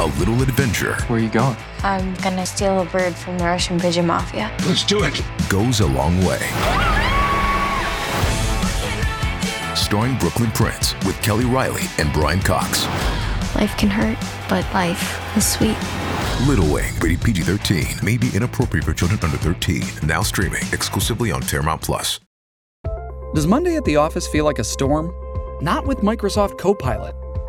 A little adventure Where are you going? I'm gonna steal a bird from the Russian pigeon mafia. Let's do it. goes a long way. Starring Brooklyn Prince with Kelly Reilly and Brian Cox. Life can hurt, but life is sweet. Little Wing, rated PG 13, may be inappropriate for children under 13. Now streaming exclusively on Paramount Plus. Does Monday at the office feel like a storm? Not with Microsoft Copilot.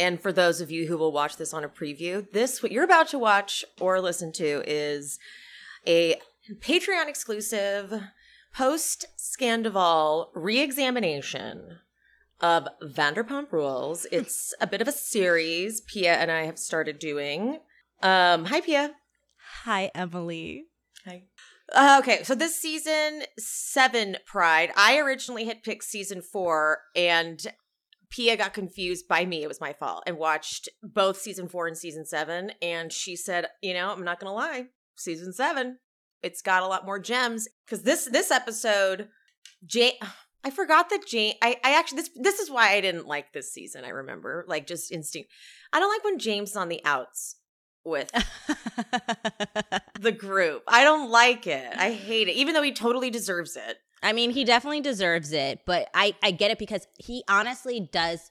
And for those of you who will watch this on a preview, this, what you're about to watch or listen to, is a Patreon exclusive post Scandoval re examination of Vanderpump Rules. It's a bit of a series Pia and I have started doing. Um, hi, Pia. Hi, Emily. Hi. Uh, okay, so this season seven Pride, I originally had picked season four, and Pia got confused by me. It was my fault, and watched both season four and season seven. And she said, "You know, I'm not gonna lie, season seven, it's got a lot more gems because this this episode, Jane." I forgot that Jane. I, I actually this this is why I didn't like this season. I remember like just instinct. I don't like when James is on the outs with the group. I don't like it. I hate it, even though he totally deserves it. I mean, he definitely deserves it, but I I get it because he honestly does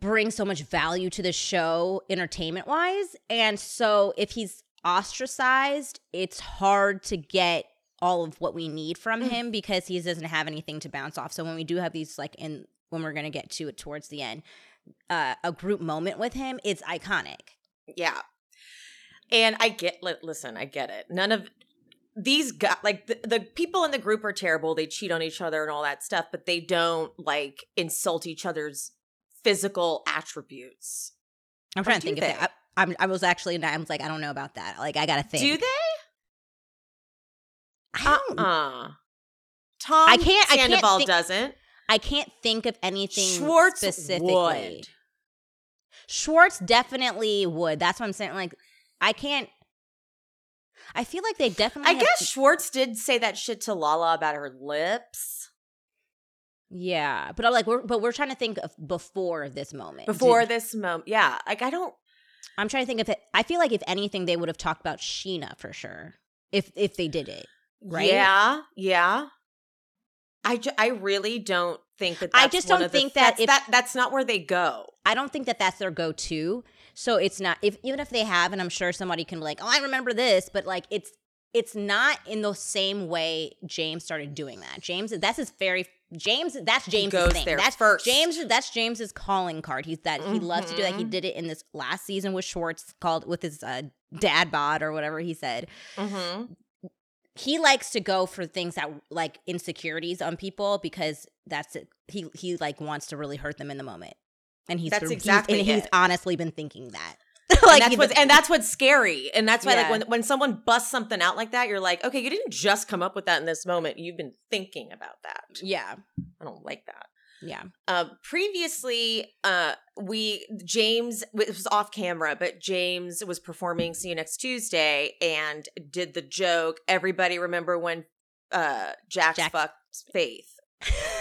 bring so much value to the show entertainment wise, and so if he's ostracized, it's hard to get all of what we need from him because he doesn't have anything to bounce off. So when we do have these like in when we're gonna get to it towards the end, uh, a group moment with him, it's iconic. Yeah. And I get li- listen, I get it. None of these guys like the, the people in the group are terrible. They cheat on each other and all that stuff, but they don't like insult each other's physical attributes. I'm trying to think of they? it. I, I'm, I was actually, I was like, I don't know about that. Like, I gotta think. Do they? I don't. Uh-uh. Tom I can't- I can't Sandoval think- doesn't. I can't think of anything Schwartz specifically. would. Schwartz definitely would. That's what I'm saying. Like, I can't. I feel like they definitely. I have- guess Schwartz did say that shit to Lala about her lips Yeah, but I'm like, we're but we're trying to think of before this moment. before Did- this moment. Yeah, like I don't. I'm trying to think of it. I feel like if anything, they would have talked about Sheena for sure. If if they did it, right? Yeah, yeah. I, ju- I really don't think that. I That's just don't think that that's, if- that that's not where they go. I don't think that that's their go-to. So it's not if even if they have, and I'm sure somebody can be like, oh, I remember this, but like it's it's not in the same way James started doing that. James, that's his very James. That's James' goes thing. there that's first. James. That's James's calling card. He's that he loves to do that. He Mhm. did it in this last season with Schwartz, called with his uh, dad bod or whatever he said. Mm-hmm. He likes to go for things that like insecurities on people because that's it. He he like wants to really hurt them in the moment, and he's That's been- he's- exactly and he's honestly been thinking that. and like that's what's and that's what's scary. And that's why, like, when when someone busts something out like that, you're like, okay, you didn't just come up with that in this moment. You've been thinking about that. yeah I don't like that. yeah. Um, previously, uh, we James it was off camera, but James was performing "See You Next Tuesday" and did the joke. Everybody remember when uh, Jax Jax- fucked Faith?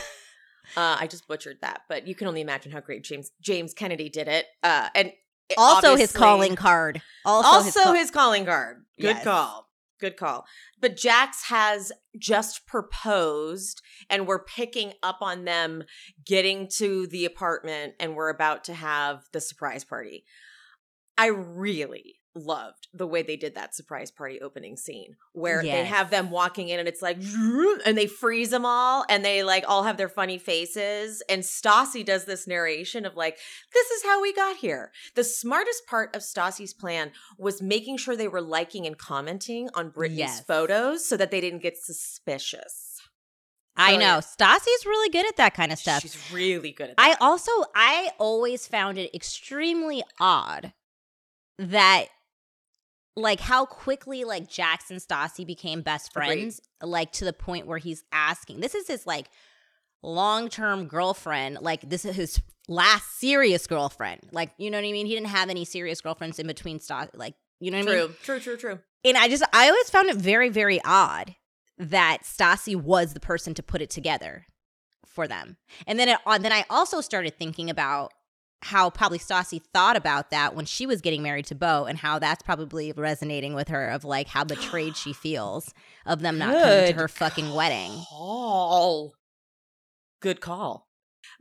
uh, I just butchered that, but you can only imagine how great James James Kennedy did it. Uh, and it- Also his calling card. Also, also his, his, calling card. Good Yes. call. Good call. But Jax has just proposed, and we're picking up on them getting to the apartment, and we're about to have the surprise party. I really loved the way they did that surprise party opening scene where they have them walking in and it's like and they freeze them all and they like all have their funny faces and Stassi does this narration of like this is how we got here. The smartest part of Stassi's plan was making sure they were liking and commenting on Brittany's Yes. photos so that they didn't get suspicious. I Oh, know. yeah. Stassi's really good at that kind of stuff. She's really good at that. I also I always found it extremely odd that like how quickly like Jackson Stassi became best Agreed. friends, like to the point where he's asking. This is his like long-term girlfriend, like this is his last serious girlfriend. Like, you know what I mean? He didn't have any serious girlfriends in between Stassi, like, you know what I mean? True, true, true, true. And I just I always found it very very odd that Stassi was the person to put it together for them. And then it, uh, then I also started thinking about how probably Stassi thought about that when she was getting married to Beau and how that's probably resonating with her of like how betrayed she feels of them not coming to her fucking wedding. Call. Good call.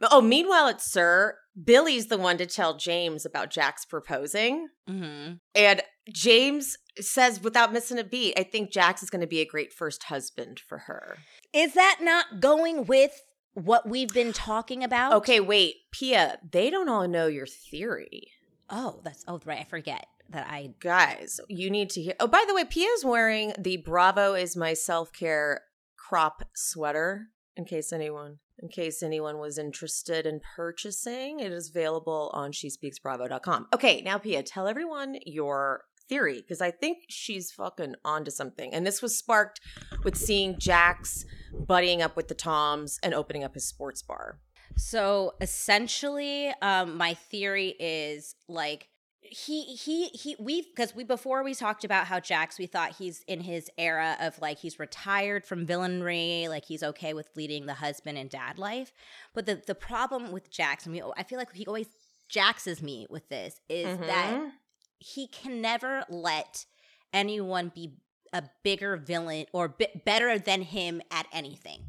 Oh, meanwhile at SUR, Billie's the one to tell James about Jax's proposing. hmm And James says, without missing a beat, I think Jax is going to be a great first husband for her. Is that not going with what we've been talking about? Okay, wait, Pia, they don't all know your theory. Oh, that's oh right. I forget that I Guys, you need to hear. Oh, by the way, Pia's wearing the Bravo is my self care crop sweater. In case anyone, in case anyone was interested in purchasing, it is available on she speaks SheSpeaksBravo.com. Okay, now Pia, tell everyone your theory because I think she's fucking onto something. And this was sparked with seeing Jax buddying up with the Toms and opening up his sports bar. So essentially, um, my theory is like he he he we because we before we talked about how Jax we thought he's in his era of like he's retired from villainry, like he's okay with leading the husband and dad life. But the the problem with Jax, and we I feel like he always Jaxes me with this is that Mhm. He can never let anyone be a bigger villain or bi- better than him at anything.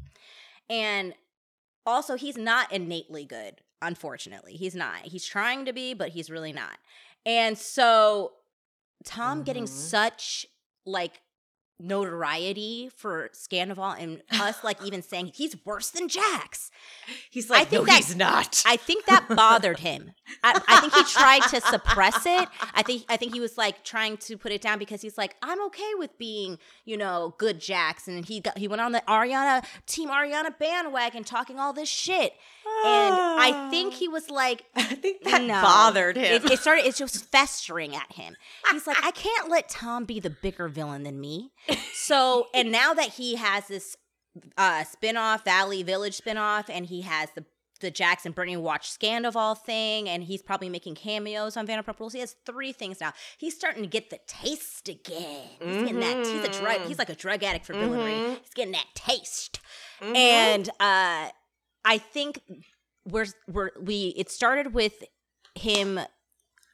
And also, he's not innately good, unfortunately. He's not. He's trying to be, but he's really not. And so, Tom getting Mhm. such like notoriety for Scandoval and us like even saying he's worse than Jax. He's like, I think no, that- he's not. I think that bothered him. I, I think he tried to suppress it. I think I think he was like trying to put it down because he's like, I'm okay with being, you know, good Jackson. And he got he went on the Ariana team Ariana bandwagon talking all this shit. And I think he was like, I think that no. bothered him. It, it started. It's just festering at him. He's like, I can't let Tom be the bigger villain than me. So, and now that he has this uh spinoff, Valley Village spinoff, and he has the the Jackson Brittany Watch Scandoval thing, and he's probably making cameos on Vanderpump Rules. He has three things now. He's starting to get the taste again. He's getting that. He's a drug. He's like a drug addict for villainy. He's getting that taste. And uh, I think we're we're we. It started with him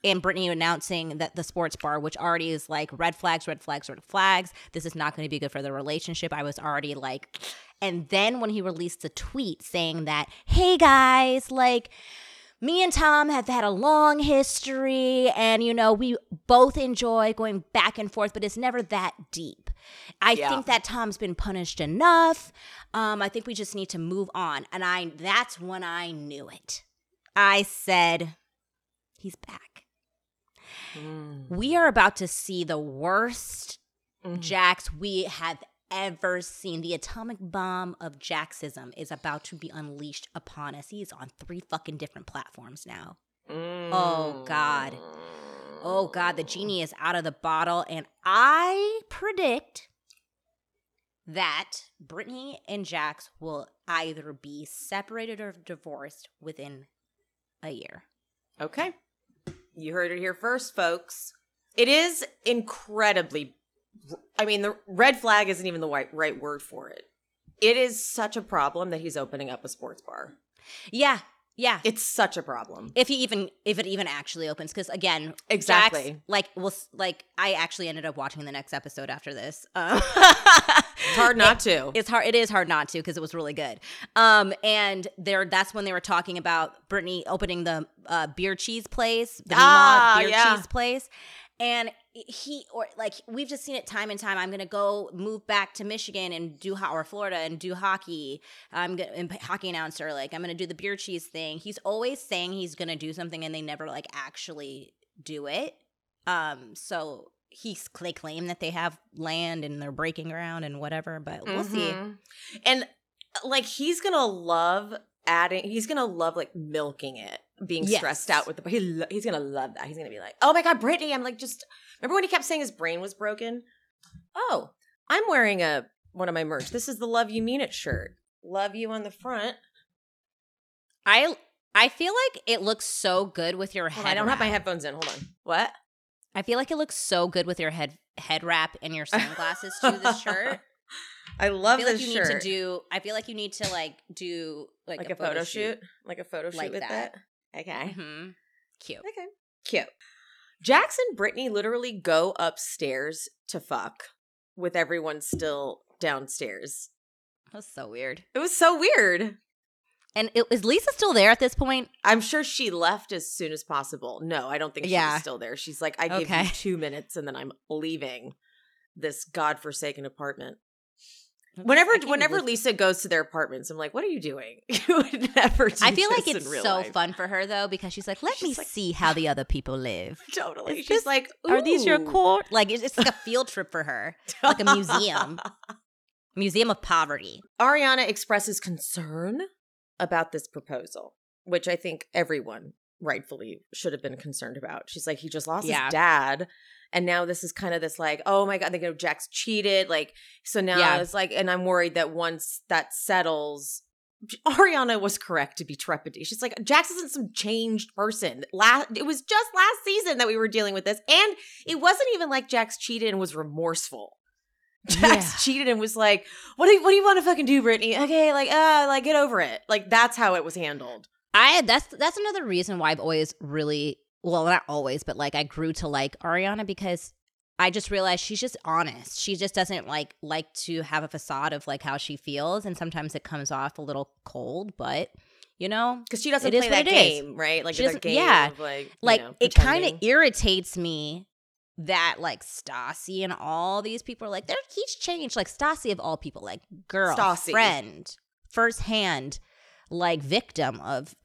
and Brittany announcing that the sports bar, which already is like red flags, red flags, red flags. This is not going to be good for the relationship. I was already like, and then when he released a tweet saying that, hey guys, like, me and Tom have had a long history, and you know, we both enjoy going back and forth, but it's never that deep. I Yeah. think that Tom's been punished enough. Um, I think we just need to move on. And I that's when I knew it. I said, he's back. We are about to see the worst Jax we have ever seen. The atomic bomb of Jaxism is about to be unleashed upon us. He's on three fucking different platforms now. Oh, God. Mm. Oh, God. The genie is out of the bottle. And I predict that Brittany and Jax will either be separated or divorced within a year. Okay. You heard it here first, folks. It is incredibly I mean, the red flag isn't even the right, right word for it. It is such a problem that he's opening up a sports bar. Yeah. Yeah. It's such a problem. if he even if it even actually opens because again Exactly. Jax, like well like i actually ended up watching the next episode after this um, It's hard not to. it's hard it is hard not to because it was really good um and there that's when they were talking about brittany opening the uh, beer cheese place the Ah, Mima beer yeah. cheese place and he or like we've just seen it time and time. I'm gonna go move back to michigan and do or florida and do hockey. I'm gonna and hockey announcer like i'm gonna do the beer cheese thing. He's always saying he's gonna do something and they never like actually do it. Um so he's they claim that they have land and they're breaking ground and whatever but we'll see. Mhm. And like he's gonna love adding. He's gonna love like milking it, being Yes. stressed out with the. He, lo- he's gonna love that. He's gonna be like, "Oh my god, Brittany!" I'm like, just remember when he kept saying his brain was broken? Oh, I'm wearing a one of my merch. This is the "Love You Mean It" shirt. Love you on the front. i i feel like it looks so good with your head on, I don't have my headphones in. Hold on. What? i feel like it looks so good with your head head wrap and your sunglasses to this shirt I love I feel this like you shirt. need to do. I feel like you need to like do like, like, a, photo, shoot. like a photo shoot Like with that. that. Okay. Mhm. Cute. Okay. Cute. Jackson and Brittany literally go upstairs to fuck with everyone still downstairs. That's so weird. It was so weird. And it, is Lisa still there at this point? I'm sure she left as soon as possible. No, I don't think Yeah. she's still there. She's like, I give Okay. you two minutes and then I'm leaving this godforsaken apartment. Whenever whenever Lisa goes to their apartments, I'm like, what are you doing? you would never do I feel like it's so life. fun for her though because she's like, let She's me like- see how the other people live. Totally. Is She's this- like, Are these your "Ooh." core? Like it's, it's like a field trip for her, like a museum, museum of poverty. Ariana expresses concern about this proposal, which I think everyone rightfully should have been concerned about. She's like, he just lost Yeah. his dad. And now this is kind of this like, oh my God, they go, Jax cheated. Like, so now Yeah. it's like, and I'm worried that once that settles, Ariana was correct to be trepidation. She's like, Jax isn't some changed person. Last, it was just last season that we were dealing with this. And it wasn't even like Jax cheated and was remorseful. Jax Yeah. cheated and was like, "What do you, what do you want to fucking do, Brittany? Okay, like, uh, like get over it." Like that's how it was handled. I that's that's another reason why I've always really well not always but like I grew to like Ariana because I just realized she's just honest. She just doesn't like like to have a facade of like how she feels and sometimes it comes off a little cold, but you know, Because she doesn't play that it is. game, right? Like She game yeah. of like, you like know, it kind of irritates me that like Stassi and all these people are like they're he's changed like Stassi of all people like girl Stassi. friend firsthand like victim of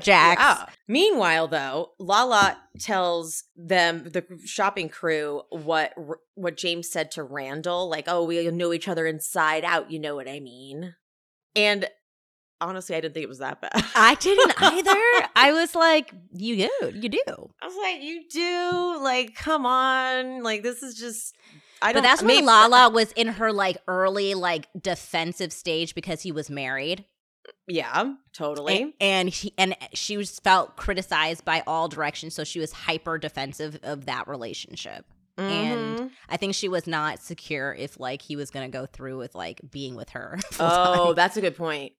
Jax Yeah. Meanwhile, though, Lala tells them the shopping crew what what James said to Randall, like, "Oh, we know each other inside out." You know what I mean? And honestly, I didn't think it was that bad. I didn't either. I was like, you do, you do. I was like, "You do like, come on, like this is just." I don't. But that's when Lala was in her like early like defensive stage because he was married. Yeah, totally. and, and she and she was felt criticized by all directions so she was hyper defensive of that relationship and Mhm. i think she was not secure if like he was going to go through with like being with her oh, time. that's a good point.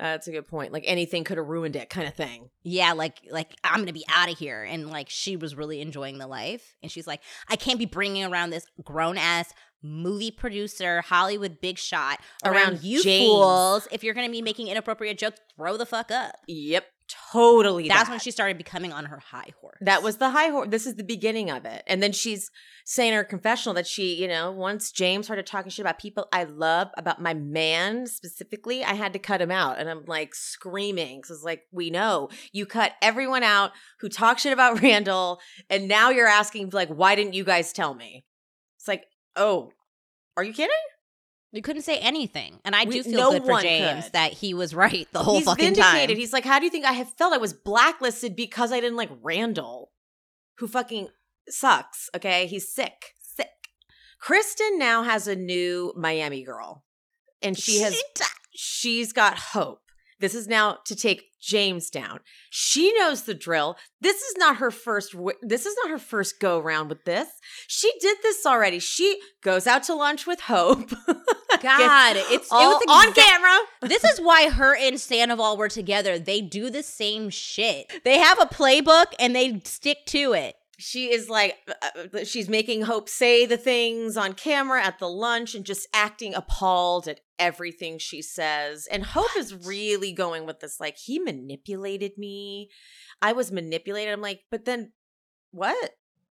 That's a good point. Like anything could have ruined it, kind of thing. yeah like like i'm going to be out of here and like she was really enjoying the life and she's like i can't be bringing around this grown ass movie producer hollywood big shot around, Around you James. fools if you're going to be making inappropriate jokes throw the fuck up Yep, totally. that's that. when she started becoming on her high horse That was the high horse. This is the beginning of it. And then she's saying in her confessional that she, you know, once James started talking shit about people I love, about my man specifically, I had to cut him out. And I'm like screaming. So it's like, we know you cut everyone out who talk shit about Randall. And now you're asking, like, why didn't you guys tell me? It's like, oh, are you kidding? You couldn't say anything. And I We- do feel no good for James could. that he was right the whole He's fucking vindicated. time. He's like, how do you think I have felt? I was blacklisted because I didn't like Randall, who fucking sucks. Okay, he's sick, sick. Kristen now has a new Miami girl, and she has she's got hope. This is now to take James down. She knows the drill. This is not her first. wi- This is not her first go around with this. She did this already. She goes out to lunch with Hope. God, it's it all on camera. This is why her and Sandoval were together. They do the same shit. They have a playbook and they stick to it. She is like uh, uh, she's making hope say the things on camera at the lunch and just acting appalled at everything she says and hope is really going with this like he manipulated me i was manipulated i'm like but then what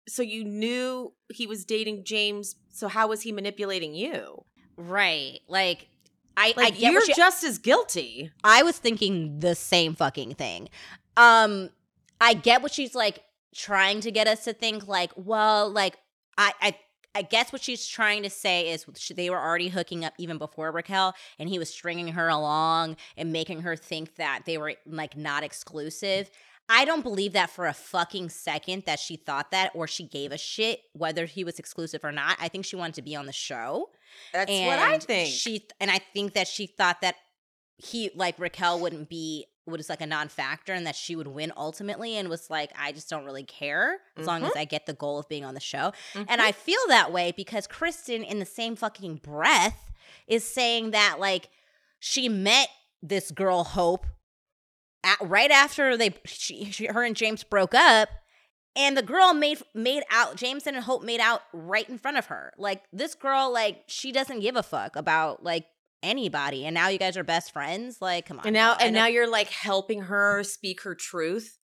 so you knew he was dating James. So how was he manipulating you? Right. Like I, Like I get you're what you, just as guilty. I was thinking the same fucking thing. Um, I get what she's like trying to get us to think. Like, well, like I, I, I guess what she's trying to say is they were already hooking up even before Raquel, and he was stringing her along and making her think that they were like not exclusive. I don't believe that for a fucking second that she thought that or she gave a shit whether he was exclusive or not. I think she wanted to be on the show. That's what I think. She and I think that she thought that he like Raquel wouldn't be was like a non-factor and that she would win ultimately and was like I just don't really care as long Mm-hmm. as I get the goal of being on the show. And I feel that way because Kristen in the same fucking breath is saying that like she met this girl Hope at, right after they she, she her and James broke up and the girl made made out Jameson and Hope made out right in front of her. Like this girl, like she doesn't give a fuck about like anybody. And now you guys are best friends. Like, come on. and now girl. And now you're like helping her speak her truth.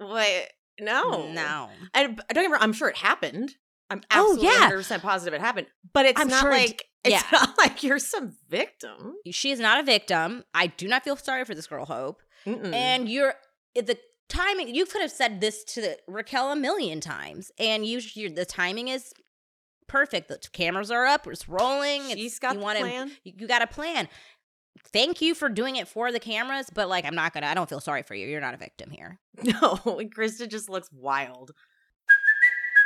Wait, no, no. I, I don't remember. I'm sure it happened. I'm Oh, absolutely yeah. 100 percent positive it happened. But it's I'm not sure it like it's yeah. not like you're some victim. She is not a victim. I do not feel sorry for this girl, Hope. Mm-mm. And you're eh, the timing. You could have said this to Raquel a million times, and you you the timing is perfect. The cameras are up. It's rolling. She's it's, got you the wanna- plan. You, you got a plan. Thank you for doing it for the cameras, but like I'm not gonna. I don't feel sorry for you. You're not a victim here. no, Krista just looks wild.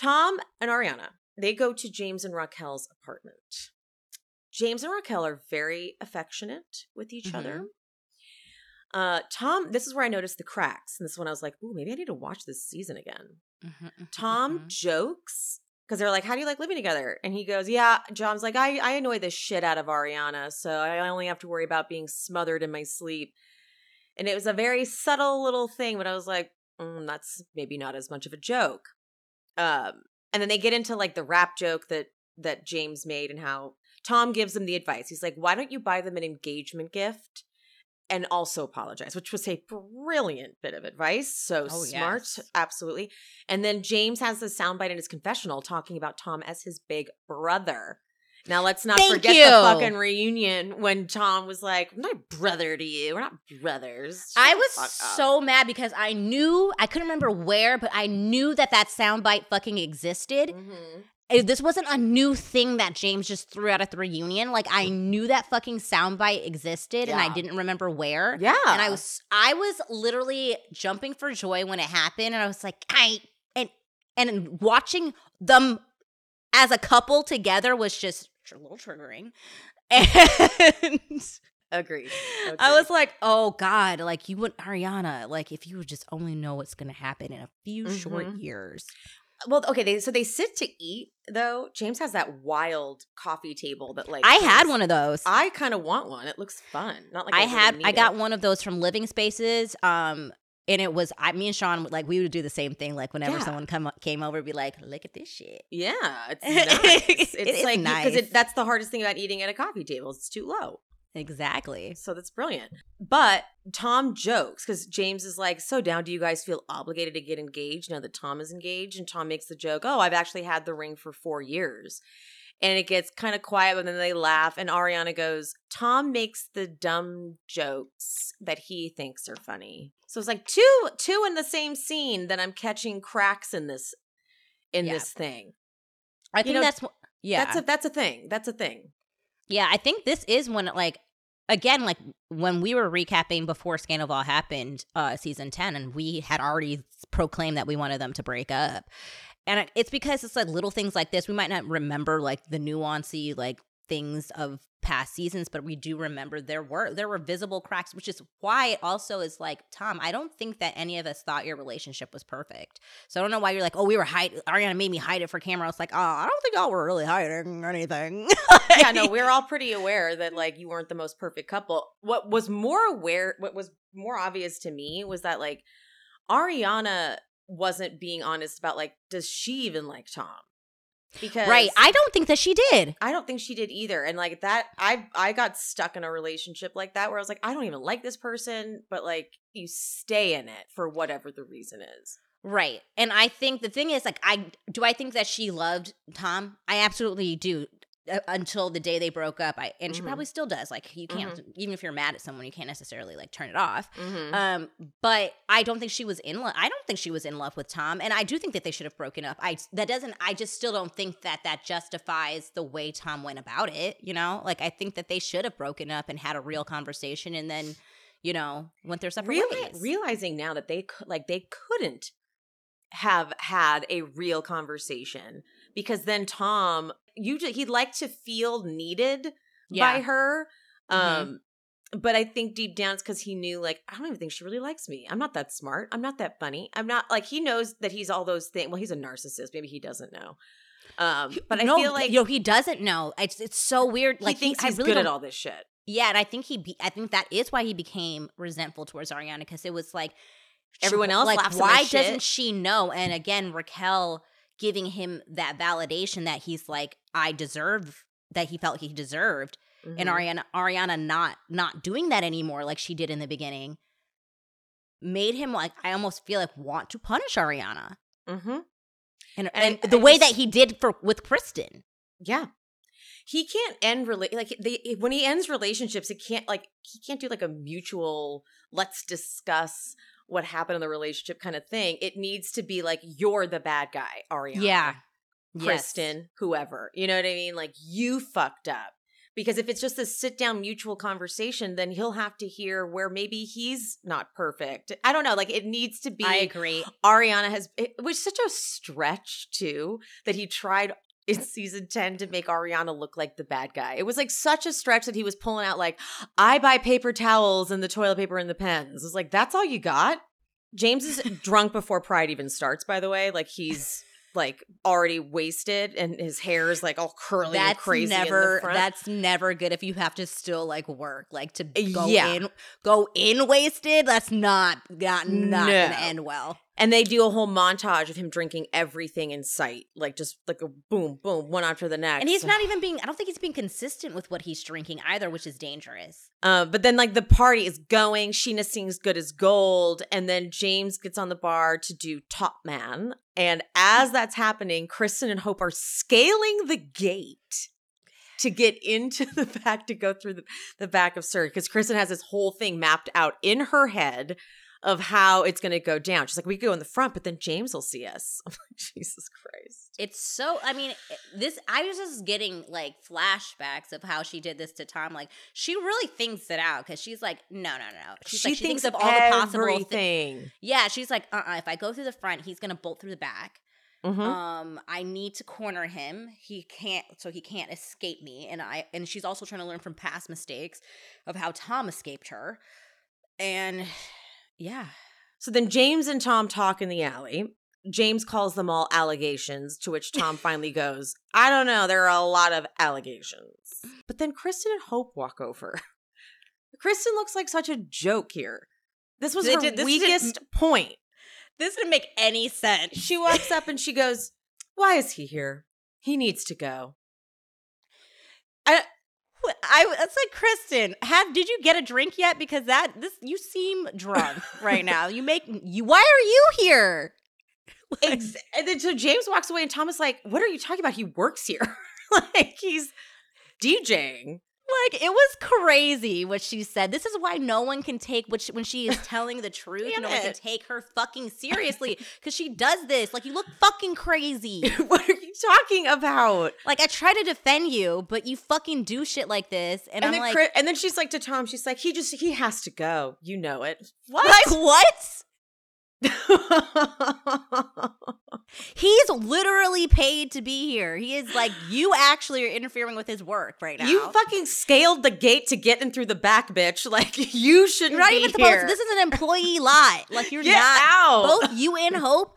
Tom and Ariana, they go to James and Raquel's apartment. James and Raquel are very affectionate with each other. Uh, Tom, this is where I noticed the cracks. And this is when I was like, ooh, maybe I need to watch this season again. Tom jokes because they're like, How do you like living together? And he goes, Yeah. John's like, I, I annoy the shit out of Ariana. So I only have to worry about being smothered in my sleep. And it was a very subtle little thing, but I was like, mm, That's maybe not as much of a joke. Um, and then they get into like the rap joke that that James made and how Tom gives them the advice. He's like, "Why don't you buy them an engagement gift and also apologize?" Which was a brilliant bit of advice. So Oh, smart, yes. absolutely. And then James has the soundbite in his confessional talking about Tom as his big brother. Now let's not Thank forget you. the fucking reunion when Tom was like, "I'm not a brother to you. We're not brothers." Shut I was fuck up." so mad because I knew I couldn't remember where, but I knew that that soundbite fucking existed. Mhm. Eh, This wasn't a new thing that James just threw out at the reunion. Like I knew that fucking soundbite existed, and I didn't remember where. Yeah. and I was I was literally jumping for joy when it happened, and I was like, I and and watching them as a couple together was just a little triggering. And Agreed. I was like, oh God, like you would Ariana, like if you would just only know what's gonna happen in a few short Mhm. years. Well, okay, they so they sit to eat though. James has that wild coffee table that like I had one of those. I kind of want one. It looks fun. Not like I, I really had I got it. one of those from Living Spaces. Um and it was I me and Sean like we would do the same thing. Like whenever Yeah. someone come came over, be like, look at this shit. Yeah, it's nice. It's It like because nice. that's the hardest thing about eating at a coffee table. It's too low. Exactly. So that's brilliant. But Tom jokes because James is like, So down, do you guys feel obligated to get engaged now that Tom is engaged? And Tom makes the joke, Oh, I've actually had the ring for four years. And it gets kind of quiet, but then they laugh. And Ariana goes, Tom makes the dumb jokes that he thinks are funny. So it's like two two in the same scene that I'm catching cracks in this in Yeah. this thing. I think know, that's yeah. That's a that's a thing. That's a thing. Yeah, I think this is when like again like when we were recapping before Scandal happened, uh season 10 and we had already proclaimed that we wanted them to break up. And it's because it's like little things like this we might not remember like the nuancy like things of past seasons, but we do remember there were there were visible cracks, which is why it also is like Tom. I don't think that any of us thought your relationship was perfect, so I don't know why you're like, oh, we were hiding. Ariana made me hide it for camera. It's like, oh, I don't think y'all were really hiding anything. yeah, no, we're all pretty aware that like you weren't the most perfect couple. What was more aware, what was more obvious to me was that like Ariana wasn't being honest about like, does she even like Tom? Because right. I don't think that she did. I don't think she did either. And like that, I I got stuck in a relationship like that where I was like, I don't even like this person, but like you stay in it for whatever the reason is. Right. And I think the thing is like I do I think that she loved Tom? I absolutely do uh, until the day they broke up. I and she Mhm. probably still does. Like you can't Mm-hmm. even if you're mad at someone, you can't necessarily like turn it off. Mhm. Um but I don't think she was in love. I don't think she was in love with Tom and I do think that they should have broken up. I that doesn't I just still don't think that that justifies the way Tom went about it, you know? Like I think that they should have broken up and had a real conversation and then you know, went their separate Reali- ways. realizing now that they could like they couldn't have had a real conversation because then Tom you ju- he'd like to feel needed Yeah. by her Mhm. um but I think deep down it's because he knew like I don't even think she really likes me. I'm not that smart. I'm not that funny. I'm not like he knows that he's all those things. Well, he's a narcissist. Maybe he doesn't know. Um, but I No, feel like yo, he doesn't know. It's it's so weird. Like he thinks I he's really good at all this shit. Yeah, and I think he, be, I think that is why he became resentful towards Ariana because it was like Everyone else like, laughs why shit. doesn't she know? And again, Raquel giving him that validation that he's like, I deserve that he felt he deserved, and Mhm. Ariana, Ariana not not doing that anymore like she did in the beginning, made him like I almost feel like want to punish Ariana, Mhm. and And and, the way that he did for with Kristen. Yeah. He can't end rela- like they when he ends relationships, it can't like he can't do like a mutual let's discuss what happened in the relationship kind of thing. It needs to be like you're the bad guy, Ariana. Yeah. Yes. Kristen, whoever. You know what I mean? Like you fucked up. Because if it's just a sit down mutual conversation, then he'll have to hear where maybe he's not perfect. I don't know. Like it needs to be I agree. Ariana has it was such a stretch too that he tried in season 10 to make Ariana look like the bad guy. It was like such a stretch that he was pulling out like I buy paper towels and the toilet paper and the pens. It's like that's all you got? James is drunk before Pride even starts by the way. Like he's like already wasted and his hair is like all curly and that's crazy in the never front. that's never good if you have to still like work like to eh, go Yeah. in go in wasted that's not not not No. gonna end well And they do a whole montage of him drinking everything in sight, like just like a boom, boom, one after the next. and he's not even being i don't think he's being consistent with what he's drinking either which is dangerous Uh, but then like the party is going, Sheena sings good as gold, and then James gets on the bar to do Top Man. And as that's happening, Kristen and Hope are scaling the gate to get into the back to go through the, the back of SUR because Kristen has this whole thing mapped out in her head of how it's going to go down. She's like, we could go in the front, but then James will see us. I'm like, Jesus Christ. it's so i mean this i was just getting like flashbacks of how she did this to tom like she really thinks it out because she's like no no no she's she like, thinks of of all the possible thi- everything. yeah she's like uh-uh if i go through the front he's gonna bolt through the back Mhm. um i need to corner him he can't so he can't escape me and i and she's also trying to learn from past mistakes of how tom escaped her and yeah So then James and Tom talk in the alley. James calls them all allegations, to which Tom finally goes, I don't know, there are a lot of allegations. But then Kristen and Hope walk over. Kristen looks like such a joke here. This was They her did- this weakest point. this didn't make any sense She walks up and she goes, Why is he here? He needs to go. I, I it's like Kristen. Have did you get a drink yet? Because that this you seem drunk right now. You make you. Why are you here? Ex- and then so James walks away and Thomas like, What are you talking about? He works here. like he's DJing. Like it was crazy what she said. This is why no one can take what she, when she is telling the truth. No one can take her fucking seriously because she does this. Like you look fucking crazy. what are you talking about? like I try to defend you, but you fucking do shit like this, and, And, I'm then like, Chris- and then she's like to Tom, she's like, he just he has to go. You know it. What? like what? He's literally paid to be here. He is like, you actually are interfering with his work right now. You fucking scaled the gate to get in through the back, bitch. Like you shouldn't You're not be even here. supposed. This is an employee lot. Like you're Get not. out. Both you and Hope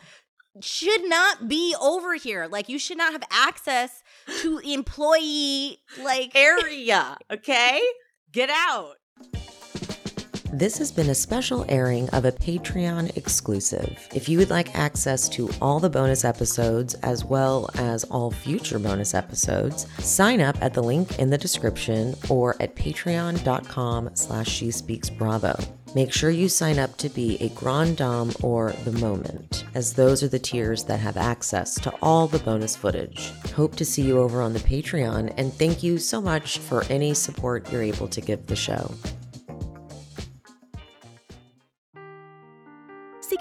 should not be over here. Like you should not have access to employee like area. Okay, get out. This has been a special airing of a Patreon exclusive. If you would like access to all the bonus episodes as well as all future bonus episodes, sign up at the link in the description or at patreon.com slash she speaks bravo. Make sure you sign up to be a Grande Dame or the Moment, as those are the tiers that have access to all the bonus footage. Hope to see you over on the Patreon, and thank you so much for any support you're able to give the show.